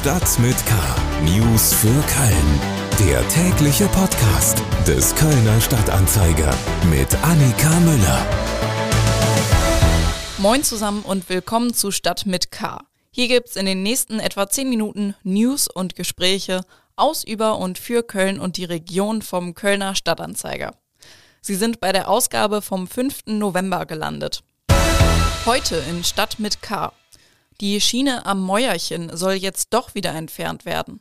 Stadt mit K. News für Köln. Der tägliche Podcast des Kölner Stadtanzeiger mit Annika Müller. Moin zusammen und willkommen zu Stadt mit K. Hier gibt's in den nächsten etwa 10 Minuten News und Gespräche aus, über und für Köln und die Region vom Kölner Stadtanzeiger. Sie sind bei der Ausgabe vom 5. November gelandet. Heute in Stadt mit K. Die Schiene am Mäuerchen soll jetzt doch wieder entfernt werden.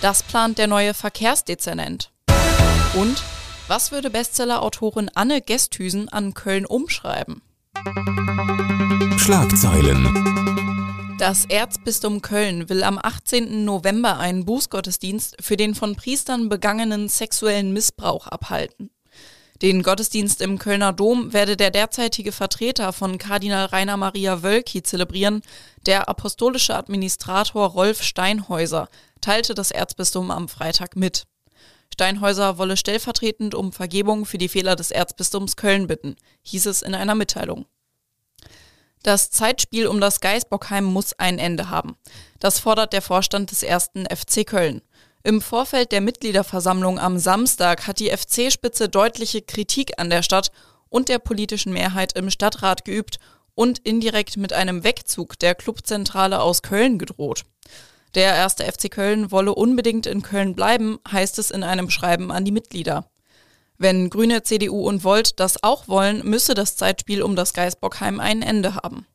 Das plant der neue Verkehrsdezernent. Und was würde Bestseller-Autorin Anne Gesthüsen an Köln umschreiben? Schlagzeilen. Das Erzbistum Köln will am 18. November einen Bußgottesdienst für den von Priestern begangenen sexuellen Missbrauch abhalten. Den Gottesdienst im Kölner Dom werde der derzeitige Vertreter von Kardinal Rainer Maria Wölki zelebrieren. Der apostolische Administrator Rolf Steinhäuser teilte das Erzbistum am Freitag mit. Steinhäuser wolle stellvertretend um Vergebung für die Fehler des Erzbistums Köln bitten, hieß es in einer Mitteilung. Das Zeitspiel um das Geisbockheim muss ein Ende haben. Das fordert der Vorstand des ersten FC Köln. Im Vorfeld der Mitgliederversammlung am Samstag hat die FC-Spitze deutliche Kritik an der Stadt und der politischen Mehrheit im Stadtrat geübt und indirekt mit einem Wegzug der Clubzentrale aus Köln gedroht. Der erste FC Köln wolle unbedingt in Köln bleiben, heißt es in einem Schreiben an die Mitglieder. Wenn Grüne, CDU und Volt das auch wollen, müsse das Zeitspiel um das Geisbockheim ein Ende haben.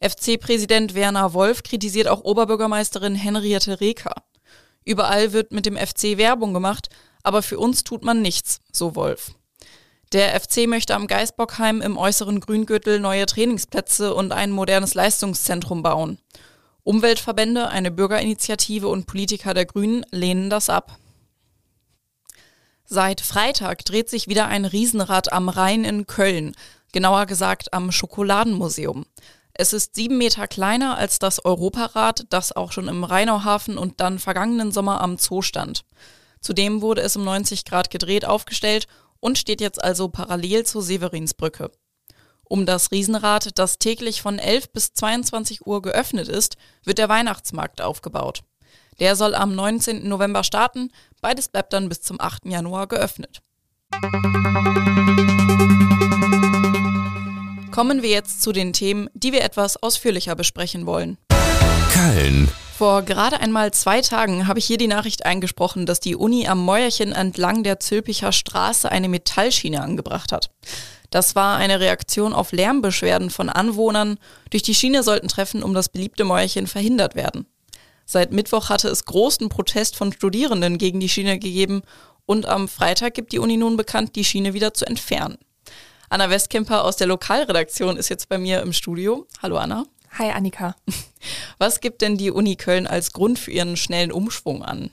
FC-Präsident Werner Wolf kritisiert auch Oberbürgermeisterin Henriette Reker. Überall wird mit dem FC Werbung gemacht, aber für uns tut man nichts, so Wolf. Der FC möchte am Geisbockheim im äußeren Grüngürtel neue Trainingsplätze und ein modernes Leistungszentrum bauen. Umweltverbände, eine Bürgerinitiative und Politiker der Grünen lehnen das ab. Seit Freitag dreht sich wieder ein Riesenrad am Rhein in Köln, genauer gesagt am Schokoladenmuseum. Es ist sieben Meter kleiner als das Europarad, das auch schon im Rheinauhafen und dann vergangenen Sommer am Zoo stand. Zudem wurde es um 90 Grad gedreht aufgestellt und steht jetzt also parallel zur Severinsbrücke. Um das Riesenrad, das täglich von 11 bis 22 Uhr geöffnet ist, wird der Weihnachtsmarkt aufgebaut. Der soll am 19. November starten, beides bleibt dann bis zum 8. Januar geöffnet. Kommen wir jetzt zu den Themen, die wir etwas ausführlicher besprechen wollen. Köln. Vor gerade einmal zwei Tagen habe ich hier die Nachricht eingesprochen, dass die Uni am Mäuerchen entlang der Zülpicher Straße eine Metallschiene angebracht hat. Das war eine Reaktion auf Lärmbeschwerden von Anwohnern. Durch die Schiene sollten Treffen um das beliebte Mäuerchen verhindert werden. Seit Mittwoch hatte es großen Protest von Studierenden gegen die Schiene gegeben und am Freitag gibt die Uni nun bekannt, die Schiene wieder zu entfernen. Anna Westkemper aus der Lokalredaktion ist jetzt bei mir im Studio. Hallo Anna. Hi Annika. Was gibt denn die Uni Köln als Grund für ihren schnellen Umschwung an?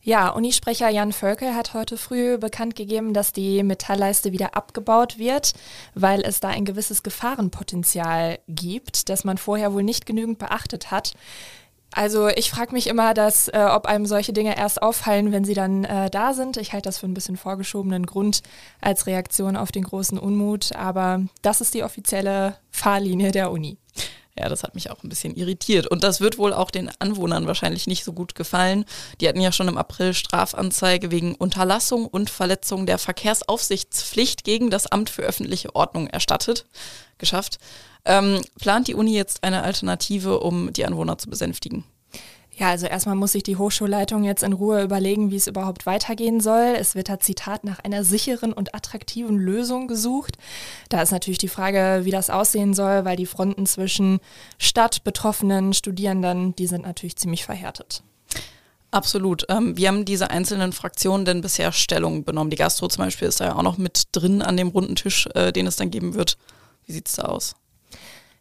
Ja, Unisprecher Jan Völkel hat heute früh bekannt gegeben, dass die Metallleiste wieder abgebaut wird, weil es da ein gewisses Gefahrenpotenzial gibt, das man vorher wohl nicht genügend beachtet hat. Also ich frage mich immer, dass, äh, ob einem solche Dinge erst auffallen, wenn sie dann äh, da sind. Ich halte das für ein bisschen vorgeschobenen Grund als Reaktion auf den großen Unmut, aber das ist die offizielle Fahrlinie der Uni. Ja, das hat mich auch ein bisschen irritiert. Und das wird wohl auch den Anwohnern wahrscheinlich nicht so gut gefallen. Die hatten ja schon im April Strafanzeige wegen Unterlassung und Verletzung der Verkehrsaufsichtspflicht gegen das Amt für öffentliche Ordnung erstattet, geschafft. Ähm, plant die Uni jetzt eine Alternative, um die Anwohner zu besänftigen? Ja, also erstmal muss sich die Hochschulleitung jetzt in Ruhe überlegen, wie es überhaupt weitergehen soll. Es wird da Zitat nach einer sicheren und attraktiven Lösung gesucht. Da ist natürlich die Frage, wie das aussehen soll, weil die Fronten zwischen Stadt, Betroffenen, Studierenden, die sind natürlich ziemlich verhärtet. Absolut. Ähm, wie haben diese einzelnen Fraktionen denn bisher Stellung benommen? Die Gastro zum Beispiel ist ja auch noch mit drin an dem runden Tisch, äh, den es dann geben wird. Wie sieht es da aus?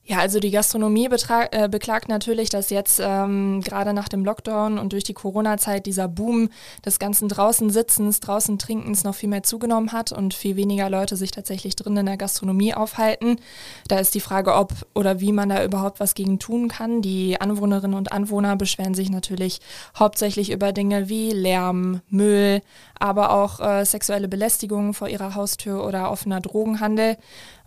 Ja, also die Gastronomie äh, beklagt natürlich, dass jetzt ähm, gerade nach dem Lockdown und durch die Corona-Zeit dieser Boom des ganzen draußen Sitzens, draußen Trinkens noch viel mehr zugenommen hat und viel weniger Leute sich tatsächlich drin in der Gastronomie aufhalten. Da ist die Frage, ob oder wie man da überhaupt was gegen tun kann. Die Anwohnerinnen und Anwohner beschweren sich natürlich hauptsächlich über Dinge wie Lärm, Müll, aber auch äh, sexuelle Belästigung vor ihrer Haustür oder offener Drogenhandel.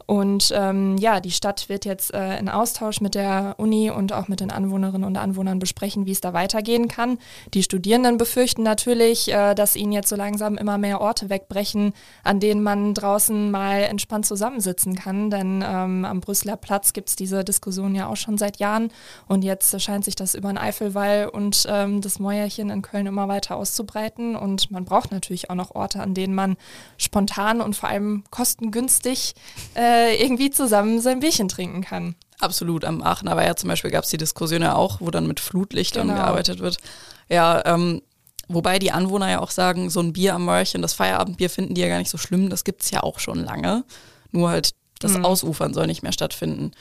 Und ähm, ja, die Stadt wird jetzt äh, in Austausch mit der Uni und auch mit den Anwohnerinnen und Anwohnern besprechen, wie es da weitergehen kann. Die Studierenden befürchten natürlich, äh, dass ihnen jetzt so langsam immer mehr Orte wegbrechen, an denen man draußen mal entspannt zusammensitzen kann. Denn ähm, am Brüsseler Platz gibt es diese Diskussion ja auch schon seit Jahren. Und jetzt scheint sich das über den Eifelwall und ähm, das Mäuerchen in Köln immer weiter auszubreiten. Und man braucht natürlich auch noch Orte, an denen man spontan und vor allem kostengünstig äh, irgendwie zusammen sein Bierchen trinken kann. Absolut. Am Aachener Weiher zum Beispiel gab es die Diskussion ja auch, wo dann mit Flutlichtern genau. gearbeitet wird. Ja, ähm, wobei die Anwohner ja auch sagen, so ein Bier am Mörchen, das Feierabendbier finden die ja gar nicht so schlimm. Das gibt es ja auch schon lange. Nur halt das mhm. Ausufern soll nicht mehr stattfinden.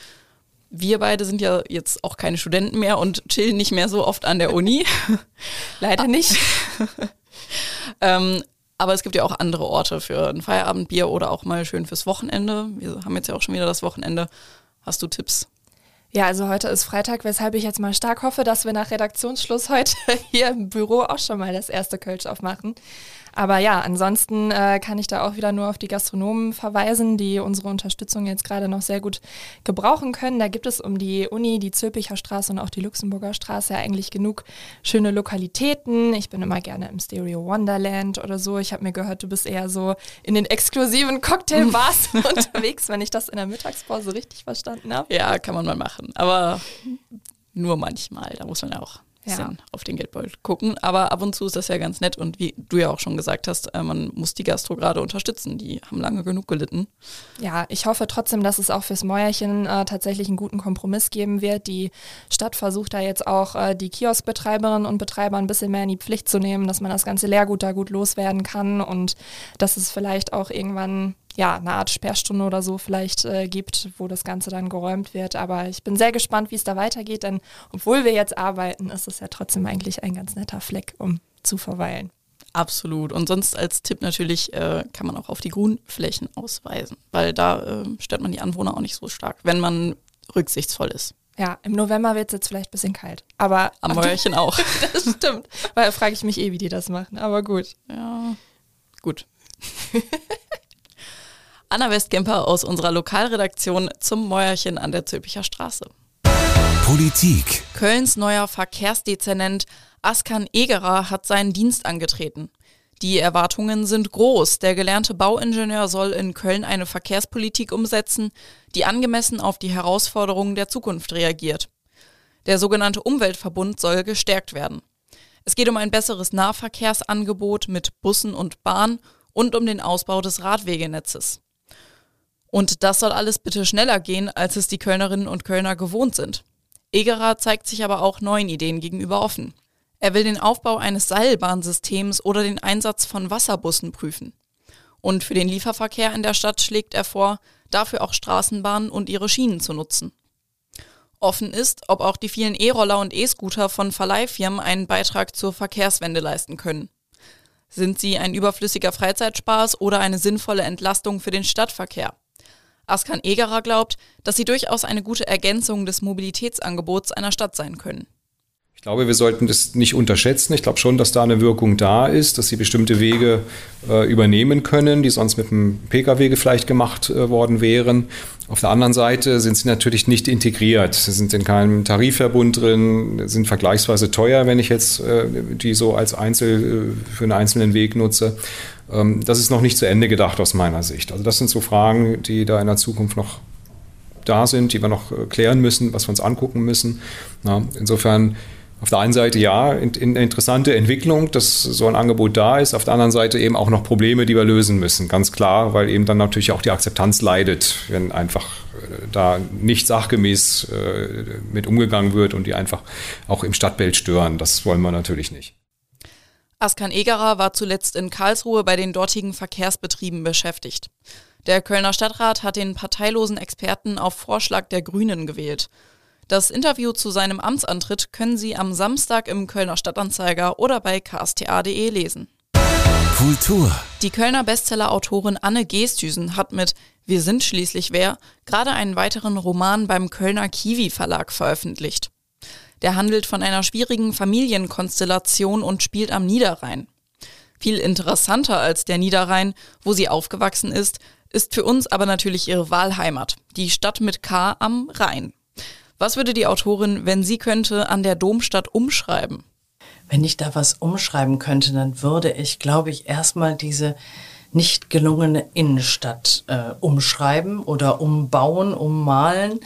Wir beide sind ja jetzt auch keine Studenten mehr und chillen nicht mehr so oft an der Uni. Leider nicht. ähm, aber es gibt ja auch andere Orte für ein Feierabendbier oder auch mal schön fürs Wochenende. Wir haben jetzt ja auch schon wieder das Wochenende. Hast du Tipps? Ja, also heute ist Freitag, weshalb ich jetzt mal stark hoffe, dass wir nach Redaktionsschluss heute hier im Büro auch schon mal das erste Kölsch aufmachen. Aber ja, ansonsten äh, kann ich da auch wieder nur auf die Gastronomen verweisen, die unsere Unterstützung jetzt gerade noch sehr gut gebrauchen können. Da gibt es um die Uni, die Zülpicher Straße und auch die Luxemburger Straße ja eigentlich genug schöne Lokalitäten. Ich bin immer gerne im Stereo Wonderland oder so. Ich habe mir gehört, du bist eher so in den exklusiven Cocktailbars unterwegs, wenn ich das in der Mittagspause richtig verstanden habe. Ja, kann man mal machen. Aber nur manchmal. Da muss man ja auch bisschen ja. auf den Geldbeutel gucken. Aber ab und zu ist das ja ganz nett und wie du ja auch schon gesagt hast, äh, man muss die Gastro gerade unterstützen. Die haben lange genug gelitten. Ja, ich hoffe trotzdem, dass es auch fürs Mäuerchen äh, tatsächlich einen guten Kompromiss geben wird. Die Stadt versucht da jetzt auch äh, die Kioskbetreiberinnen und Betreiber ein bisschen mehr in die Pflicht zu nehmen, dass man das ganze Leergut da gut loswerden kann und dass es vielleicht auch irgendwann ja, eine Art Sperrstunde oder so vielleicht äh, gibt, wo das Ganze dann geräumt wird. Aber ich bin sehr gespannt, wie es da weitergeht, denn obwohl wir jetzt arbeiten, ist es ja trotzdem eigentlich ein ganz netter Fleck, um zu verweilen. Absolut. Und sonst als Tipp natürlich äh, kann man auch auf die Grünflächen ausweisen, weil da äh, stört man die Anwohner auch nicht so stark, wenn man rücksichtsvoll ist. Ja, im November wird es jetzt vielleicht ein bisschen kalt. Aber am Mäuerchen auch. das stimmt. Weil frage ich mich eh, wie die das machen. Aber gut. Ja, gut. Anna Westkemper aus unserer Lokalredaktion zum Mäuerchen an der Zülpicher Straße. Politik. Kölns neuer Verkehrsdezernent Askan Egerer hat seinen Dienst angetreten. Die Erwartungen sind groß. Der gelernte Bauingenieur soll in Köln eine Verkehrspolitik umsetzen, die angemessen auf die Herausforderungen der Zukunft reagiert. Der sogenannte Umweltverbund soll gestärkt werden. Es geht um ein besseres Nahverkehrsangebot mit Bussen und Bahn und um den Ausbau des Radwegenetzes. Und das soll alles bitte schneller gehen, als es die Kölnerinnen und Kölner gewohnt sind. Egerer zeigt sich aber auch neuen Ideen gegenüber offen. Er will den Aufbau eines Seilbahnsystems oder den Einsatz von Wasserbussen prüfen. Und für den Lieferverkehr in der Stadt schlägt er vor, dafür auch Straßenbahnen und ihre Schienen zu nutzen. Offen ist, ob auch die vielen E-Roller und E-Scooter von Verleihfirmen einen Beitrag zur Verkehrswende leisten können. Sind sie ein überflüssiger Freizeitspaß oder eine sinnvolle Entlastung für den Stadtverkehr? Askan Egerer glaubt, dass sie durchaus eine gute Ergänzung des Mobilitätsangebots einer Stadt sein können. Ich glaube, wir sollten das nicht unterschätzen. Ich glaube schon, dass da eine Wirkung da ist, dass sie bestimmte Wege äh, übernehmen können, die sonst mit dem Pkw vielleicht gemacht äh, worden wären. Auf der anderen Seite sind sie natürlich nicht integriert. Sie sind in keinem Tarifverbund drin, sind vergleichsweise teuer, wenn ich jetzt äh, die so als Einzel äh, für einen einzelnen Weg nutze. Ähm, das ist noch nicht zu Ende gedacht aus meiner Sicht. Also das sind so Fragen, die da in der Zukunft noch da sind, die wir noch äh, klären müssen, was wir uns angucken müssen. insofern auf der einen Seite ja, eine interessante Entwicklung, dass so ein Angebot da ist. Auf der anderen Seite eben auch noch Probleme, die wir lösen müssen. Ganz klar, weil eben dann natürlich auch die Akzeptanz leidet, wenn einfach äh, da nicht sachgemäß mit umgegangen wird und die einfach auch im Stadtbild stören. Das wollen wir natürlich nicht. Askan Egerer war zuletzt in Karlsruhe bei den dortigen Verkehrsbetrieben beschäftigt. Der Kölner Stadtrat hat den parteilosen Experten auf Vorschlag der Grünen gewählt. Das Interview zu seinem Amtsantritt können Sie am Samstag im Kölner Stadtanzeiger oder bei ksta.de lesen. Kultur. Die Kölner Bestsellerautorin Anne Geestüsen hat mit Wir sind schließlich wer gerade einen weiteren Roman beim Kölner Kiwi Verlag veröffentlicht. Der handelt von einer schwierigen Familienkonstellation und spielt am Niederrhein. Viel interessanter als der Niederrhein, wo sie aufgewachsen ist, ist für uns aber natürlich ihre Wahlheimat, die Stadt mit K am Rhein. Was würde die Autorin, wenn sie könnte, an der Domstadt umschreiben? Wenn ich da was umschreiben könnte, dann würde ich, glaube ich, erstmal diese nicht gelungene Innenstadt äh, umschreiben oder umbauen, ummalen.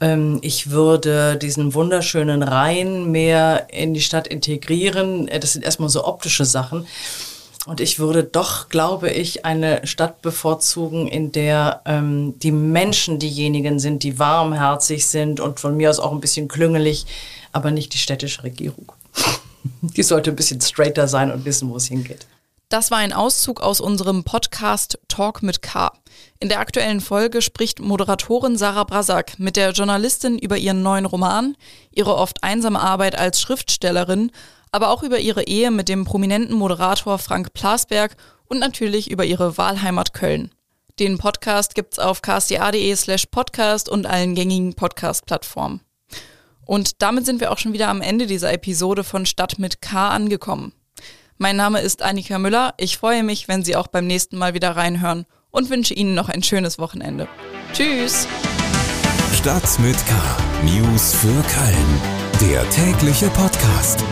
Ähm, ich würde diesen wunderschönen Rhein mehr in die Stadt integrieren. Äh, das sind erstmal so optische Sachen. Und ich würde doch, glaube ich, eine Stadt bevorzugen, in der ähm, die Menschen diejenigen sind, die warmherzig sind und von mir aus auch ein bisschen klüngelig, aber nicht die städtische Regierung. Die sollte ein bisschen straighter sein und wissen, wo es hingeht. Das war ein Auszug aus unserem Podcast Talk mit K. In der aktuellen Folge spricht Moderatorin Sarah Brasak mit der Journalistin über ihren neuen Roman, ihre oft einsame Arbeit als Schriftstellerin, aber auch über ihre Ehe mit dem prominenten Moderator Frank Plasberg und natürlich über ihre Wahlheimat Köln. Den Podcast gibt's auf ksta.de slash podcast und allen gängigen Podcast-Plattformen. Und damit sind wir auch schon wieder am Ende dieser Episode von Stadt mit K angekommen. Mein Name ist Annika Müller. Ich freue mich, wenn Sie auch beim nächsten Mal wieder reinhören und wünsche Ihnen noch ein schönes Wochenende. Tschüss! Stadt mit K. News für Köln. Der tägliche Podcast.